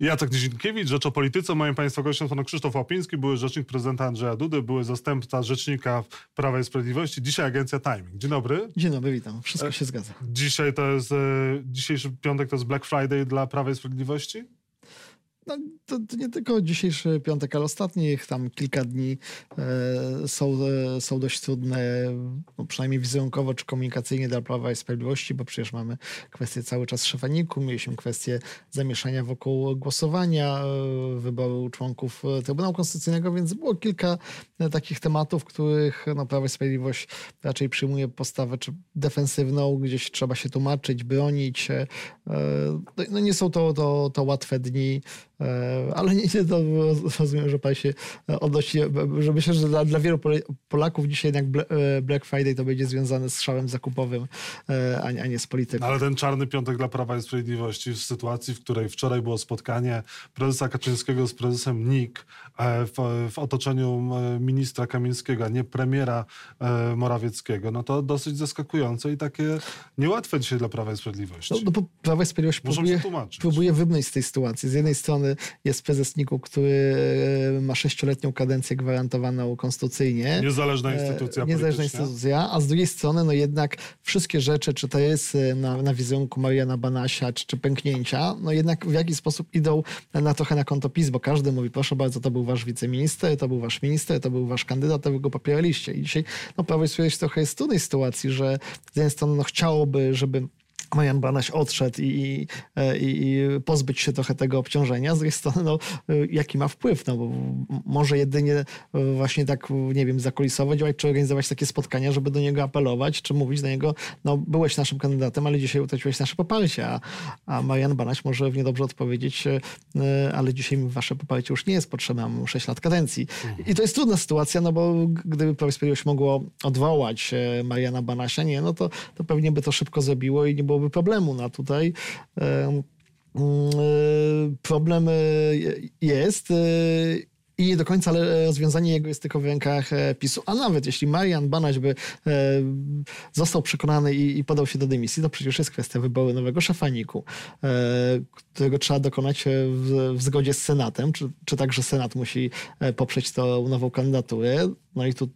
Jacek Nizinkiewicz, Rzecz o Polityce. Moim Państwa gościem pan Krzysztof Łapiński, były rzecznik prezydenta Andrzeja Dudy, były zastępca rzecznika Prawa i Sprawiedliwości, dzisiaj agencja Timing. Dzień dobry. Dzień dobry, witam. Wszystko się zgadza. Dzisiaj to jest, e, dzisiejszy piątek to jest Black Friday dla Prawa i Sprawiedliwości? No, to, to, nie tylko dzisiejszy piątek, ale ostatnich tam kilka dni e, są, e, są dość trudne, no, przynajmniej wizerunkowo czy komunikacyjnie dla Prawa i Sprawiedliwości, bo przecież mamy kwestię cały czas szefaniku, mieliśmy kwestię zamieszania wokół głosowania, e, wyboru członków e, Trybunału Konstytucyjnego, więc było kilka e, takich tematów, których no, Prawo i Sprawiedliwość raczej przyjmuje postawę czy defensywną, gdzieś trzeba się tłumaczyć, bronić. E, no, no nie są to, to, to łatwe dni. E, ale nie, nie to rozumiem, że pan się odnosi, że myślę, że dla, dla wielu Polaków dzisiaj jednak e, Black Friday to będzie związane z szałem zakupowym, e, a nie, a nie z polityką. Ale ten czarny piątek dla Prawa i Sprawiedliwości w sytuacji, w której wczoraj było spotkanie prezesa Kaczyńskiego z prezesem NIK w, w otoczeniu ministra Kamińskiego, a nie premiera Morawieckiego, no to dosyć zaskakujące i takie niełatwe dzisiaj dla Prawa i Sprawiedliwości. No, no bo Prawo i Sprawiedliwość próbuje, próbuje wybrnąć z tej sytuacji. Z jednej strony jest prezes NIK-u, który e, ma sześcioletnią kadencję gwarantowaną konstytucyjnie. Niezależna e, instytucja Niezależna instytucja, a z drugiej strony no jednak wszystkie rzeczy, czy to jest e, na, na wizerunku Mariana Banasia, czy, czy pęknięcia, no jednak w jakiś sposób idą na trochę na konto PiS, bo każdy mówi, proszę bardzo, to był wasz wiceminister, to był wasz minister, to był wasz kandydat, to wy go popieraliście. I dzisiaj no, Prawo i Sprawiedliwość trochę jest w trudnej sytuacji, że z jednej strony no, chciałoby, żeby Marian Banaś odszedł i, i, i, pozbyć się trochę tego obciążenia. Z drugiej strony, no, jaki ma wpływ? No, bo może jedynie właśnie tak, nie wiem, zakulisowo działać, czy organizować takie spotkania, żeby do niego apelować, czy mówić do niego, no byłeś naszym kandydatem, ale dzisiaj utraciłeś nasze poparcie, a, a Marian Banaś może równie dobrze odpowiedzieć, e, ale dzisiaj wasze poparcie już nie jest potrzebne, mam 6 lat kadencji. I to jest trudna sytuacia, no bo gdyby Prawo Sprawiedliwość mogło odwołać e, Mariana Banasia, nie, no to, to pewnie by to szybko zrobiło i nie byłoby problemu. No tutaj mm, problem e, jest e, i nie do końca rozwiązanie jego jest tylko w rękach e, PiSu. A nawet jeśli Marian Banaś by został przekonany i, podał się do dymisji, to przecież jest kwestia wyboru nowego szefaniku, którego trzeba dokonać w, w zgodzie z Senatem, czy, czy także Senat musi poprzeć tą nową kandydaturę. No i tu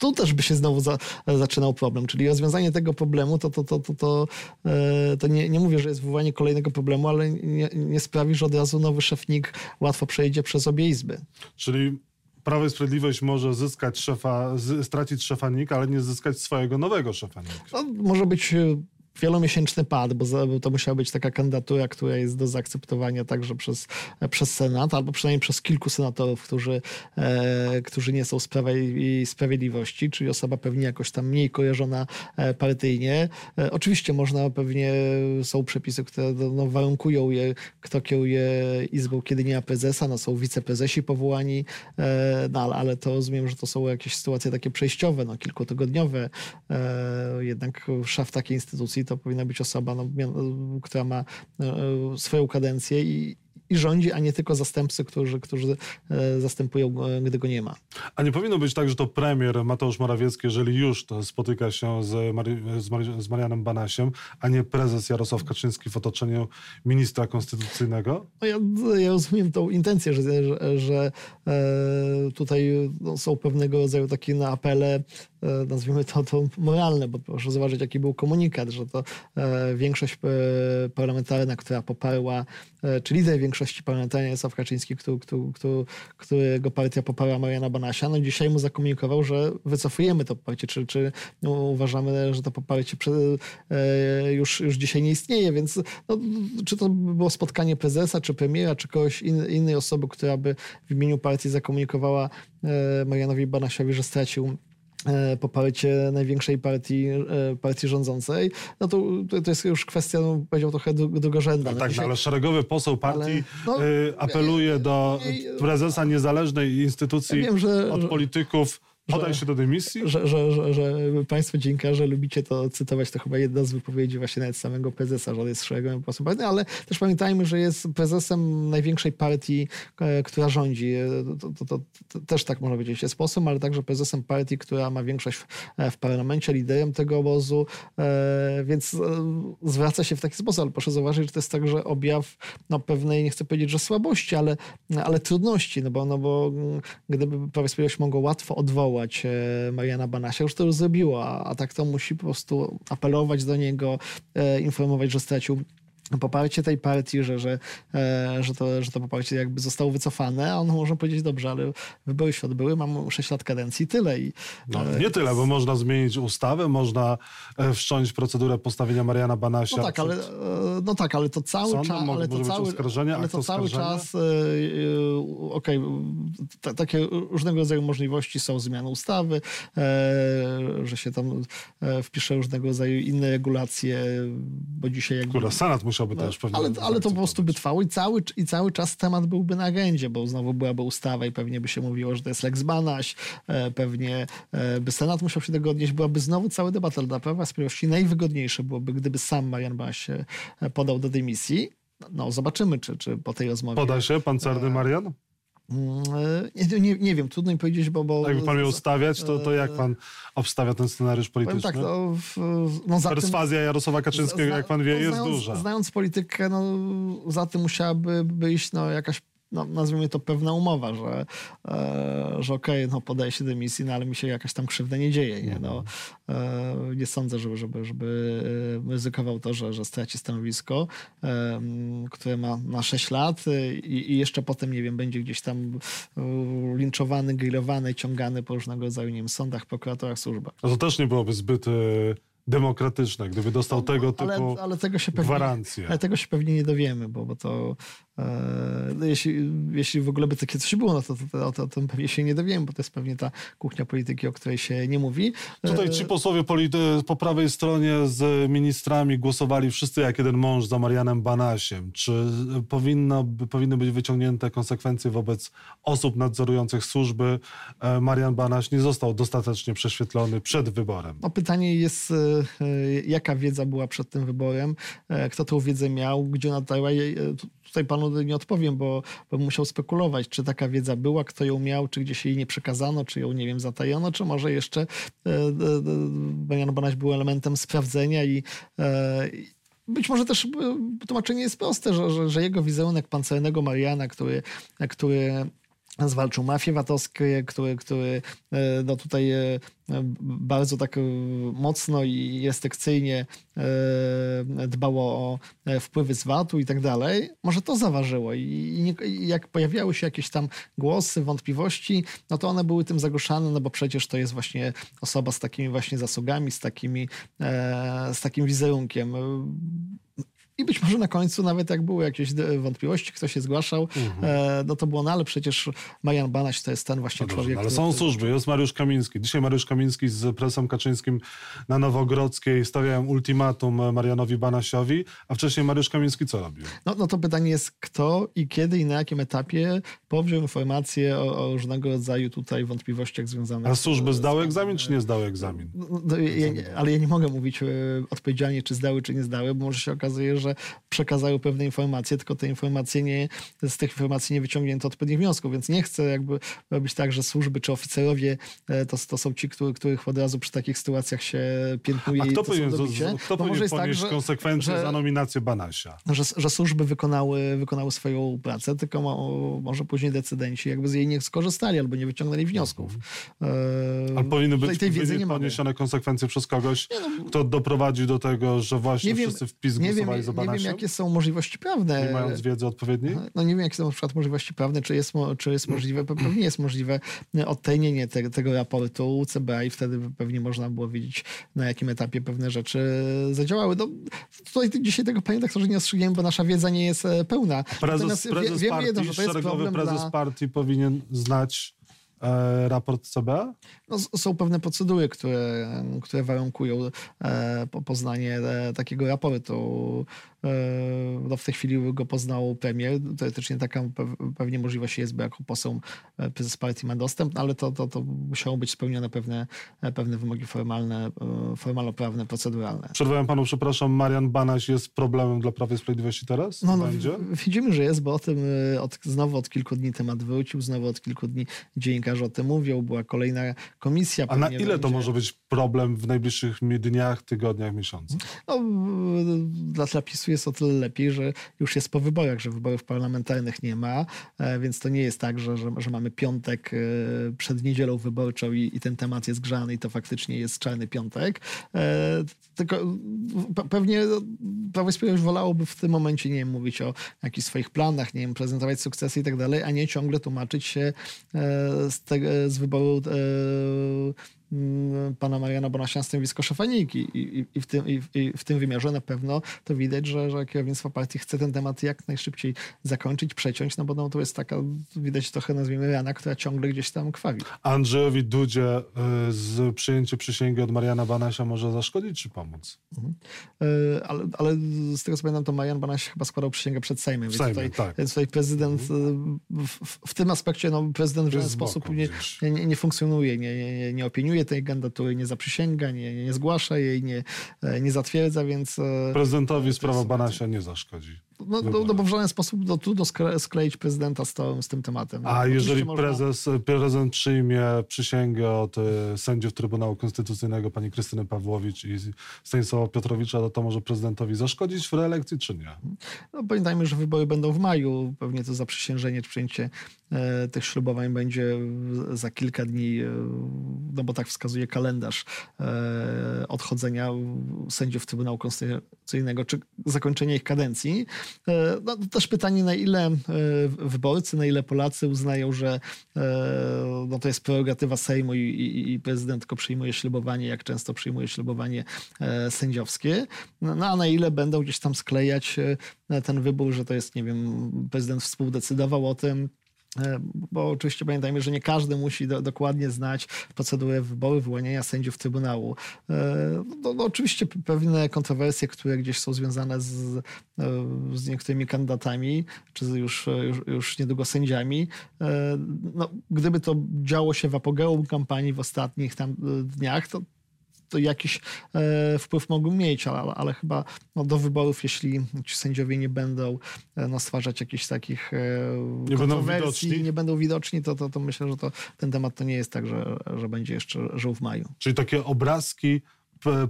tu też by się znowu za, zaczynał problem. Czyli rozwiązanie tego problemu to, to, to, to, to, e, to nie, nie mówię, że jest wywołanie kolejnego problemu, ale nie, nie sprawi, że od razu nowy szefnik łatwo przejdzie przez obie izby. Czyli Prawo i Sprawiedliwość może zyskać szefa, stracić szefa NIK, ale nie zyskać swojego nowego szefa NIK. No, może być wielomiesięczny pad, bo to musiała być taka kandydatura, która jest do zaakceptowania także przez, przez Senat, albo przynajmniej przez kilku senatorów, którzy, e, którzy nie są z Prawa i Sprawiedliwości, czyli osoba pewnie jakoś tam mniej kojarzona e, partyjnie. E, oczywiście można, pewnie są przepisy, które no, no, warunkują je, kto kieruje Izbą, kiedy nie ma prezesa, no są wiceprezesi powołani, e, no ale, to rozumiem, że to są jakieś sytuacje takie przejściowe, no kilkutygodniowe. E, jednak szef takiej instytucji to powinna być osoba, no, która ma e, swoją kadencję i, i rządzi, a nie tylko zastępcy, którzy, którzy e, zastępują, gdy go nie ma. A nie powinno być tak, że to premier Mateusz Morawiecki, jeżeli już to spotyka się z, Mari z, Mari z Marianem Banasiem, a nie prezes Jarosław Kaczyński w otoczeniu ministra konstytucyjnego? No ja, ja rozumiem tą intencję, że, że, że e, tutaj no, są pewnego rodzaju takie na apele E, nazwijmy to, to moralne, bo proszę zobaczyć, jaki był komunikat, że to e, większość e, parlamentarna, która poparła, czy lider większości parlamentarnej Jarosław Kaczyński, który, który, którego partia poparła Mariana Banasia, no dzisiaj mu zakomunikował, że wycofujemy to poparcie, czy, czy no, uważamy, że to poparcie już, już dzisiaj nie istnieje, więc no, czy to było spotkanie prezesa, czy premiera, czy kogoś in, innej osoby, która by w imieniu partii zakomunikowała Marianowi Banasiowi, że stracił E, poparcie największej partii, e, partii rządzącej, no to, to jest już kwestia, no, powiedział, trochę drugorzędna. No tak, dzisiaj... ale szeregowy poseł partii ale, no, y, apeluje do prezesa niezależnej instytucji ja wiem, że, od polityków, Podaj się do dymisji? Że, że, że, że państwo dziennikarze lubicie to cytować, to chyba jedna z wypowiedzi właśnie nawet samego prezesa, że on jest szeregowym posłem partii, ale też pamiętajmy, że jest prezesem największej partii, e, która rządzi. To, to, to, to też tak można powiedzieć jest posłem, ale także prezesem partii, która ma większość w, w parlamencie, liderem tego obozu, e, więc e, zwraca się w taki sposób, ale proszę zauważyć, że to jest także objaw no, pewnej, nie chcę powiedzieć, że słabości, ale, ale trudności, no bo, no bo mm, gdyby Prawo i Sprawiedliwość mogło łatwo odwołać e, Mariana Banasia, już to już zrobiło, a, a tak to musi po prostu apelować do niego, e, informować, że stracił poparcie tej partii, że, że, e, że, to, że to poparcie jakby zostało wycofane, a on może powiedzieć, dobrze, ale wybory się odbyły, mam 6 lat kadencji, tyle. I, no, nie tyle, bo można zmienić ustawę, można wszcząć procedurę postawienia Mariana Banasia. No tak, ale, no tak, ale to cały czas... Ale to cały, ale to cały czas... Okej, okay, takie różnego rodzaju możliwości są zmiany ustawy, że się tam wpisze różnego rodzaju inne regulacje, bo dzisiaj jakby... Która Senat musiał no, też pewnie... Ale, ale to po prostu by trwało i cały, i cały czas temat byłby na agendzie, bo znowu byłaby ustawa i pewnie by się mówiło, że to jest Lex Banaś, e, pewnie e, by Senat musiał się tego odnieść, byłaby znowu cała debata. Dla Prawa Sprawiedliwości najwygodniejsze byłoby, gdyby sam Marian Banaś się e, podał do dymisji. No, zobaczymy, czy, czy po tej rozmowie... Poda się pan Carny Marian? Mm, nie, nie, nie wiem, trudno mi powiedzieć, bo... bo Jakby pan miał stawiać, to, to jak pan obstawia ten scenariusz polityczny? Tak, no, no Perswazja tym, Jarosława Kaczyńskiego, jak pan wie, no, jest znając, duża. Znając politykę, no, za tym musiałaby być no, jakaś no, nazwijmy to pewna umowa, że, e, że okej, okay, no podaję się dymisji, no ale mi się jakaś tam krzywda nie dzieje. Nie, no, e, nie sądzę, żeby, żeby, żeby e, ryzykował to, że, że straci stanowisko, e, które ma na 6 lat i, i, jeszcze potem, nie wiem, będzie gdzieś tam e, linczowany, grillowany, ciągany po różnego rodzaju, nie wiem, sądach, prokuratorach, służbach. No to też nie byłoby zbyt e, demokratyczne, gdyby dostał no, tego typu ale, ale tego się pewnie, gwarancje. Ale tego się pewnie nie dowiemy, bo, bo to E, no jeśli, jeśli w ogóle by takie coś było, no to, to, to, to pewnie się nie dowiemy, bo to jest pewnie ta kuchnia polityki, o której się nie mówi. Tutaj e, ci posłowie polity- po prawej stronie z ministrami głosowali wszyscy jak jeden mąż za Marianem Banasiem. Czy powinno, powinny być wyciągnięte konsekwencje wobec osób nadzorujących służby? E, Marian Banaś nie został dostatecznie prześwietlony przed wyborem. No pytanie jest, jaka wiedza była przed tym wyborem, kto tą wiedzę miał, gdzie ona dała tutaj panu nie odpowiem, bo, bym musiał spekulować, czy taka wiedza była, kto ją miał, czy gdzieś jej nie przekazano, czy ją, nie wiem, zatajono, czy może jeszcze Benian e, e, Banaś był elementem sprawdzenia i e, być może też tłumaczenie jest proste, że, że, że jego wizerunek pancernego Mariana, który, który zwalczył mafię VAT-owskie, który, który no tutaj bardzo tak e, mocno i restrykcyjnie e, dbało o e, wpływy z VAT-u i tak dalej, może to zaważyło i jak pojawiały się jakieś tam głosy, wątpliwości, no to one były tym zagłuszane, no bo przecież to jest właśnie osoba z takimi właśnie zasługami, z, takimi, z takim wizerunkiem. I być może na końcu, nawet jak były jakieś wątpliwości, kto się zgłaszał, mhm. e, no to było, no ale przecież Marian Banaś to jest ten właśnie no człowiek. ale są służby, jest Mariusz Kamiński. Dzisiaj Mariusz Kamiński z prezesem Kaczyńskim na Nowogrodzkiej stawiają ultimatum Marianowi Banasiowi, a wcześniej Mariusz Kamiński co robił? No, no to pytanie jest, kto i kiedy i na jakim etapie powziął informacje o, o różnego rodzaju tutaj wątpliwościach związanych A służby zdały egzamin, czy nie zdały egzamin? No, no, ja, ale ja nie mogę mówić e, odpowiedzialnie, czy zdały, czy nie zdały, bo może się okazuje, że przekazały pewne informacje, tylko te informacje nie, z tych informacji nie wyciągnięto odpowiednich wniosków, więc nie chcę jakby robić tak, że służby czy oficerowie e, to, to są ci, który, których od razu przy takich sytuacjach się piętnuje. A kto powinien, dobicie, kto powinien ponieść tak, konsekwencje że, za nominację Banasia? Że, że służby wykonały, wykonały swoją pracę, tylko mo, może później decydenci jakby z jej nie skorzystali albo nie wyciągnęli wniosków. Mhm. Ale powinny być tej wiedzy nie poniesione konsekwencje przez kogoś, no, kto doprowadził do tego, że właśnie wszyscy w PiS głosowali za Nie wiem, jakie są możliwości prawne. Nie mając wiedzy odpowiedniej? No nie wiem, jakie są na przykład możliwości prawne, czy jest, czy jest możliwe, pewnie jest możliwe odtajnienie te, tego raportu CBA i wtedy pewnie można było wiedzieć, na jakim etapie pewne rzeczy zadziałały. No, tutaj dzisiaj tego, panie doktorze, nie ostrzegniemy, bo nasza wiedza nie jest e, pełna. Prezes, prezes wie, partii, jedno, że to jest szeregowy prezes dla... partii powinien znać e, raport CBA? No, są pewne procedury, które, które warunkują e, poznanie e, takiego raportu. No w tej chwili go poznał premier. Teoretycznie taka pewnie możliwość jest, bo jako poseł prezes partii ma dostęp, no ale to, to, to musiało być spełnione pewne, pewne wymogi formalne, formalno-prawne, proceduralne. Przerwałem panu, przepraszam, Marian Banaś jest problemem dla Prawa i Sprawiedliwości teraz? No, no widzimy, że jest, bo o tym od, znowu od kilku dni temat wrócił, znowu od kilku dni dziennikarze o tym mówią, była kolejna komisja. A na ile będzie... to może być problem w najbliższych dniach, tygodniach, miesiącach? No, dla, PiSu jest o tyle lepiej, że już jest po wyborach, że wyborów parlamentarnych nie ma, e, więc to nie jest tak, że, że, że mamy piątek e, przed niedzielą wyborczą i, i, ten temat jest grzany i to faktycznie jest czarny piątek. E, tylko pewnie Prawo i Sprawiedliwość wolałoby w tym momencie, nie wiem, mówić o jakichś swoich planach, nie wiem, prezentować sukcesy i tak dalej, a nie ciągle tłumaczyć się z, te, z wyboru Mm, pana Mariana Bonasia stanowisko szefaniki I, i, i, w tym, i, i, w tym wymiarze na pewno to widać, że, że kierownictwo partii chce ten temat jak najszybciej zakończyć, przeciąć, no bo no, to jest taka, widać trochę nazwijmy rana, która ciągle gdzieś tam krwawi. Andrzejowi Dudzie y, z przyjęcie przysięgi od Mariana Banasia może zaszkodzić czy pomóc? Mhm. Y, ale, ale z tego co pamiętam, to Marian Banaś chyba składał przysięgę przed Sejmem, więc, Sejmie, tutaj, tak. więc tutaj prezydent mhm. y, w, w, tym aspekcie no, prezydent w żaden sposób nie, nie, nie, funkcjonuje, nie, nie, nie opiniuje tej kandydatury, nie zaprzysięga, nie, nie zgłasza jej, nie, e, nie zatwierdza, więc... E, Prezydentowi sprawa Banasia nie zaszkodzi. No, no, no, bo w żaden sposób no, trudno skleić prezydenta z, to, z tym tematem. A jeżeli prezes, prezydent przyjmie przysięgę od e, sędziów Trybunału Konstytucyjnego pani Krystyny Pawłowicz i Stanisława Piotrowicza, to, to może prezydentowi zaszkodzić w reelekcji, czy nie? No, pamiętajmy, że wybory będą w maju. Pewnie to zaprzysiężenie, czy przyjęcie e, tych ślubowań będzie za kilka dni, e, no bo tak wskazuje kalendarz e, odchodzenia sędziów Trybunału Konstytucyjnego, czy zakończenie ich kadencji. E, no, też pytanie, na ile e, wyborcy, na ile Polacy uznają, że e, no, to jest prerogatywa Sejmu i, i, i prezydent tylko przyjmuje ślubowanie, jak często przyjmuje ślubowanie sędziowskie, no, no, a na ile będą gdzieś tam sklejać ten wybór, że to jest, nie wiem, prezydent współdecydował o tym, bo oczywiście pamiętajmy, że nie każdy musi do, dokładnie znać procedurę wyboru, wyłaniania sędziów Trybunału. E, no, no, oczywiście pewne kontrowersje, które gdzieś są związane z, e, z niektórymi kandydatami, czy już, już, już niedługo sędziami, no, gdyby to działo się w apogeum kampanii w ostatnich tam dniach, to to jakiś e, wpływ mogą mieć, ale, ale chyba no, do wyborów, jeśli ci sędziowie nie będą e, no, stwarzać jakichś takich e, nie będą widoczni, nie będą widoczni to, to, to myślę, że to, ten temat to nie jest tak, że, że będzie jeszcze żył w maju. Czyli takie obrazki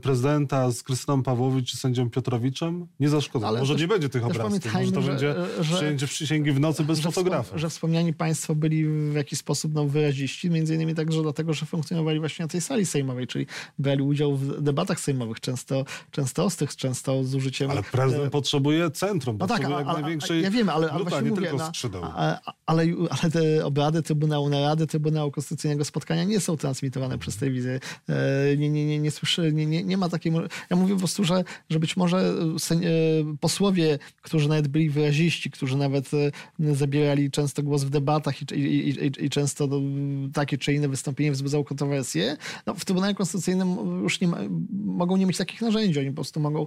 prezydenta z Krystyną Pawłowicz i sędzią Piotrowiczem nie zaszkodzą. Ale może też, nie będzie tych obrazków, może to że, będzie że, przyjęcie przysięgi w nocy bez że fotografa. że wspomniani państwo byli w jakiś sposób no, wyraziści, między innymi także dlatego, że funkcjonowali właśnie na tej sali sejmowej, czyli brali udział w debatach sejmowych, często, często ostrych, często z użyciem... Ale prezydent e... potrzebuje centrum, no tak, jak największej Ja wiem, ale, ale właśnie nie mówię, tylko skrzydeł. ale, ale te obrady Trybunału, narady Trybunału Konstytucyjnego, spotkania nie są transmitowane przez telewizję. E, nie, nie, nie, nie słyszy, nie, nie, nie ma takiej... Ja mówię po prostu, że, że być może e, e, posłowie, którzy nawet byli wyraziści, którzy nawet e, zabierali często głos w debatach i, i, i, i często takie czy inne wystąpienie wzbudzało kontrowersje, no, w Trybunale Konstytucyjnym już nie ma, mogą nie mieć takich narzędzi. Oni po prostu mogą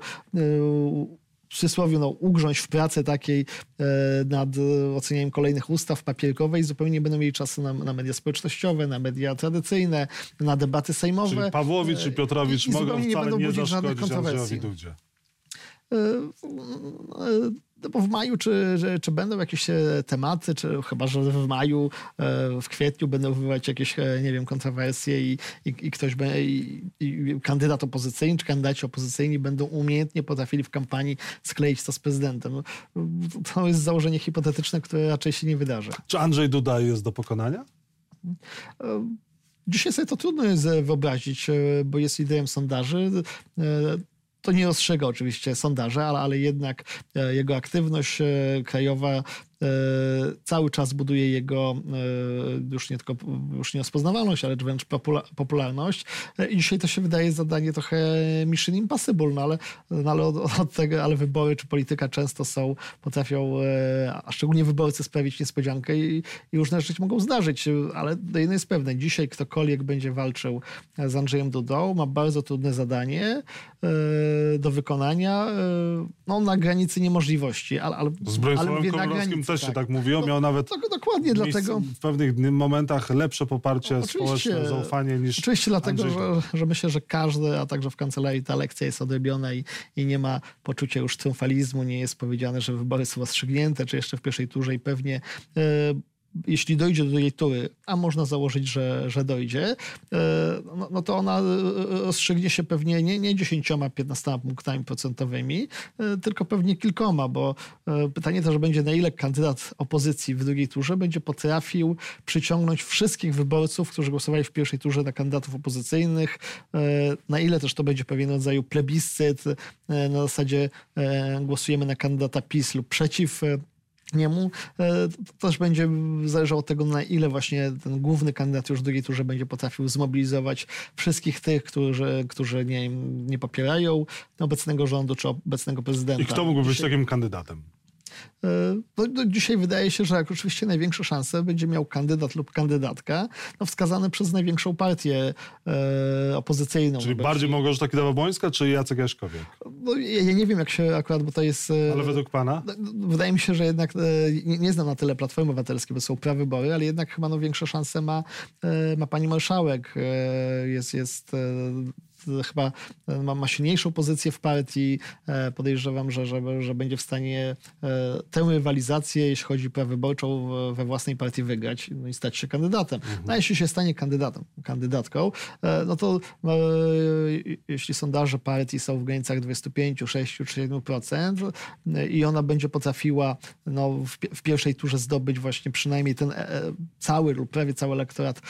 przysłowie no, ugrząć w pracę takiej e, nad ocenianiem kolejnych ustaw papierkowej zupełnie nie będą mieli czasu na, na, media społecznościowe, na media tradycyjne, na debaty sejmowe. Czyli Pawłowicz czy Piotrowicz i, i mogą wcale nie, nie zaszkodzić Andrzejowi Dudzie. No bo w maju czy, czy będą jakieś e, tematy, czy chyba, że w maju, e, w kwietniu będą wywołać jakieś, e, nie wiem, kontrowersje i, i, i ktoś będzie, i, i, kandydat opozycyjny, czy kandydaci opozycyjni będą umiejętnie potrafili w kampanii skleić to z prezydentem. No, to jest założenie hipotetyczne, które raczej się nie wydarzy. Czy Andrzej Duda jest do pokonania? Dzisiaj sobie to trudno jest wyobrazić, bo jest liderem sondaży to nie ostrzega oczywiście sondaże, ale, ale jednak e, jego aktywność e, krajowa cały czas buduje jego już nie tylko już nie rozpoznawalność, ale wręcz popularność. I dzisiaj to się wydaje zadanie trochę mission impossible, no ale, no ale od, od tego, ale wybory czy polityka często są, potrafią, a szczególnie wyborcy sprawić niespodziankę i, i różne rzeczy mogą zdarzyć, ale jedno jest pewne, dzisiaj ktokolwiek będzie walczył z Andrzejem Dudą, ma bardzo trudne zadanie do wykonania, no na granicy niemożliwości, ale, ale, z Bronisławem Komorowskim też tak. się tak. mówiło, no, miał nawet to, dokładnie dlatego. w pewnych momentach lepsze poparcie no, społeczne, zaufanie niż Oczywiście dlatego, że, że, myślę, że każdy, a także w kancelarii ta lekcja jest odrobiona i, i nie ma poczucia już triumfalizmu, nie jest powiedziane, że wybory są rozstrzygnięte, czy jeszcze w pierwszej turze i pewnie e, jeśli dojdzie do jej tury, a można założyć, że, że dojdzie, e, no, no, to ona e, rozstrzygnie się pewnie nie, nie 10-15 punktami procentowymi, e, tylko pewnie kilkoma, bo pytanie też będzie, na ile kandydat opozycji w drugiej turze będzie potrafił przyciągnąć wszystkich wyborców, którzy głosowali w pierwszej turze na kandydatów opozycyjnych, na ile też to będzie pewien rodzaj plebiscyt, na zasadzie głosujemy na kandydata PiS lub przeciw niemu. E, to też będzie zależało od tego, na ile właśnie ten główny kandydat już w drugiej turze będzie potrafił zmobilizować wszystkich tych, którzy, którzy nie, nie popierają obecnego rządu czy obecnego prezydenta. I kto mógłby być takim kandydatem? E, no, no, dzisiaj wydaje się, że jak oczywiście największe szanse będzie miał kandydat lub kandydatka no, wskazany przez największą partię e, opozycyjną. Czyli bardziej Małgorzata Kidawa-Błońska czy Jacek Jaśkowiak? No, ja, nie wiem jak się akurat, bo to jest... E, ale według pana? No, no, wydaje mi się, że jednak e, nie, nie znam na tyle Platformy Obywatelskiej, bo są prawybory, ale jednak chyba no, większe szanse ma, e, ma pani marszałek. E, jest, jest chyba e, ma, ma silniejszą pozycję w partii. E, podejrzewam, że, że, że będzie w stanie e, tę rywalizację, jeśli chodzi o prawo wyborczą, we własnej partii wygrać no i stać się kandydatem. Mhm. No a jeśli się stanie kandydatem, kandydatką, no to jeśli sondaże partii są w granicach 25, 6 czy 7% i ona będzie potrafiła no, w, w pierwszej turze zdobyć właśnie przynajmniej ten cały lub prawie cały elektorat,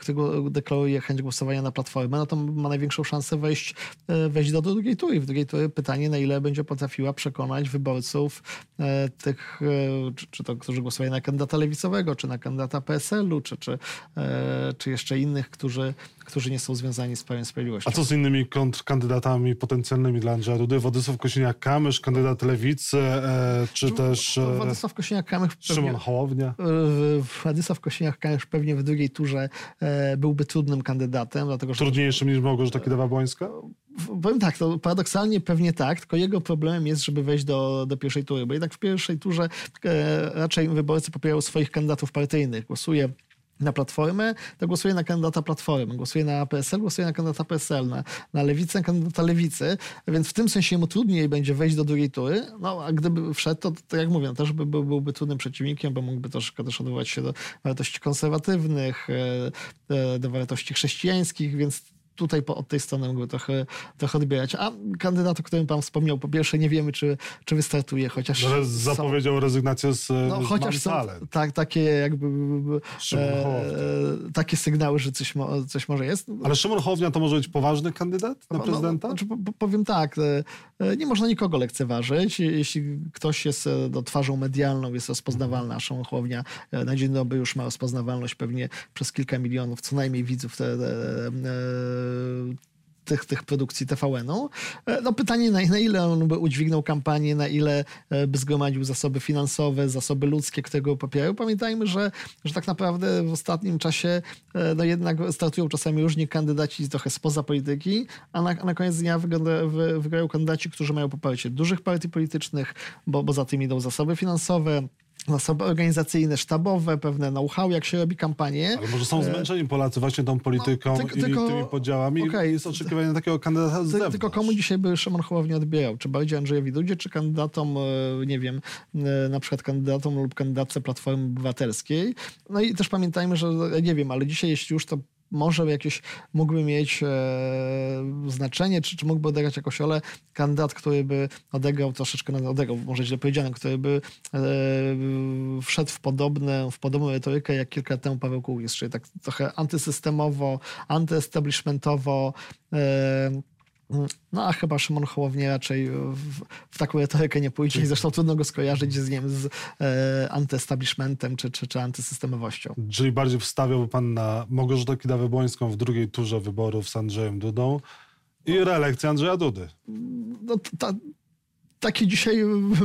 którego deklaruje chęć głosowania na Platformę, no to ma największą szansę wejść, e, wejść do drugiej tury. W drugiej tury pytanie, na ile będzie potrafiła przekonać wyborców e, tych, e, czy, czy to, którzy głosowali na kandydata lewicowego, czy na kandydata PSL-u, czy, czy, czy jeszcze innych, którzy, którzy nie są związani z Prawem Sprawiedliwości. A co z innymi kontrkandydatami potencjalnymi dla Andrzeja Dudy? Władysław Kosiniak-Kamysz, kandydat lewicy, czy też... Władysław Kosiniak-Kamysz... Szymon Hołownia? Władysław Kosiniak-Kamysz pewnie w drugiej turze byłby trudnym kandydatem, dlatego że... Trudniejszym niż Małgorzata Kidawa Błońska? Powiem tak, to paradoksalnie pewnie tak, tylko jego problemem jest, żeby wejść do, do pierwszej tury, bo jednak w pierwszej turze e, raczej wyborcy popierają swoich kandydatów partyjnych. Głosuje na Platformę, to głosuje na kandydata Platformy, głosuje na PSL, głosuje na kandydata PSL, na, na Lewicę, na kandydata Lewicy, więc w tym sensie mu trudniej będzie wejść do drugiej tury, no a gdyby wszedł, to, to jak mówię, no, też by, by, byłby trudnym przeciwnikiem, bo mógłby troszkę też odwołać się do wartości konserwatywnych, e, e, do wartości chrześcijańskich, więc tutaj po, od tej strony mógłby trochę, trochę odbierać. A kandydat, o którym pan wspomniał, po pierwsze nie wiemy, czy, czy wystartuje, chociaż... No, zapowiedział są, rezygnację z, no, z chociaż są tak, takie jakby e, takie sygnały, że coś, mo, coś może jest. Ale Szymon Hołownia to może być poważny kandydat na no, prezydenta? No, znaczy, powiem tak, e, e, nie można nikogo lekceważyć. Jeśli ktoś jest no, twarzą medialną, jest rozpoznawalna, a Szymon Hołownia na dzień dobry już ma rozpoznawalność pewnie przez kilka milionów co najmniej widzów te, te, te tych, tych produkcji TVN-u. E, no pytanie, na, na, ile on by udźwignął kampanię, na ile e, by zgromadził zasoby finansowe, zasoby ludzkie, które go popierają. Pamiętajmy, że, że tak naprawdę w ostatnim czasie e, no jednak startują czasami różni kandydaci trochę spoza polityki, a na, na koniec dnia wygląda, wy, wygrają kandydaci, którzy mają poparcie dużych partii politycznych, bo, bo za tym idą zasoby finansowe, zasoby organizacyjne, sztabowe, pewne know-how, jak się robi kampanię. Ale może są e, zmęczeni Polacy właśnie tą polityką no, i tylko, tymi podziałami okay, jest oczekiwanie takiego kandydata z zewnątrz. Tylko komu dzisiaj by Szymon Hołownia odbierał? Czy bardziej Andrzejowi Dudzie, czy kandydatom, e, nie wiem, e, na przykład kandydatom lub kandydatce Platformy Obywatelskiej? No i też pamiętajmy, że nie wiem, ale dzisiaj jeśli już to może jakieś mógłby mieć e, znaczenie, czy, czy mógłby odegrać jakoś ole kandydat, który by odegrał troszeczkę, no, odegrał, może źle powiedziane, który by e, wszedł w, podobne, w podobną retorykę jak kilka lat temu Paweł Kukiz, czyli tak trochę antysystemowo, antyestablishmentowo, e, No a chyba Szymon Hołownia raczej w, w taką retorykę nie pójdzie i zresztą trudno go skojarzyć z, nie wiem, z e, antyestablishmentem czy, czy, czy antysystemowością. Czyli bardziej wstawiałby pan na Małgorzatę Kidawę-Błońską w drugiej turze wyborów z Andrzejem Dudą i reelekcję Andrzeja Dudy. No, ta, takie dzisiaj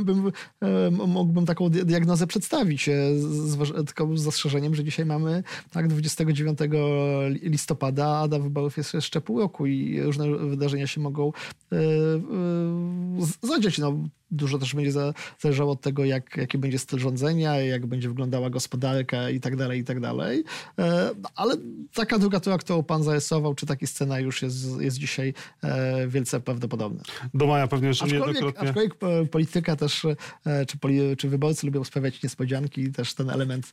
bym, e, mógłbym taką diagnozę przedstawić, e, z, tylko z zastrzeżeniem, że dzisiaj mamy tak 29 listopada, a do wyborów jest jeszcze pół roku i różne wydarzenia się mogą e, zadziać. No, dużo też będzie zależało od tego, jak, jaki będzie styl rządzenia, jak będzie wyglądała gospodarka i tak dalej, i tak dalej. E, ale taka druga tura, którą pan zarysował, czy taki scenariusz jest, jest dzisiaj e, wielce prawdopodobny. Do maja pewnie jeszcze aczkolwiek, niejednokrotnie. Aczkolwiek e, polityka też, czy, poli, czy wyborcy lubią sprawiać niespodzianki i też ten element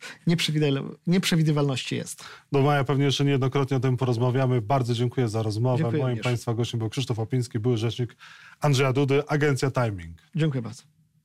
nieprzewidywalności jest. Do maja pewnie jeszcze niejednokrotnie o tym porozmawiamy. Bardzo dziękuję za rozmowę. Dziękuję Moim również. Państwa gościem był Krzysztof Opiński, były rzecznik Andrzeja Dudy, agencja Timing. Dziękuję bardzo.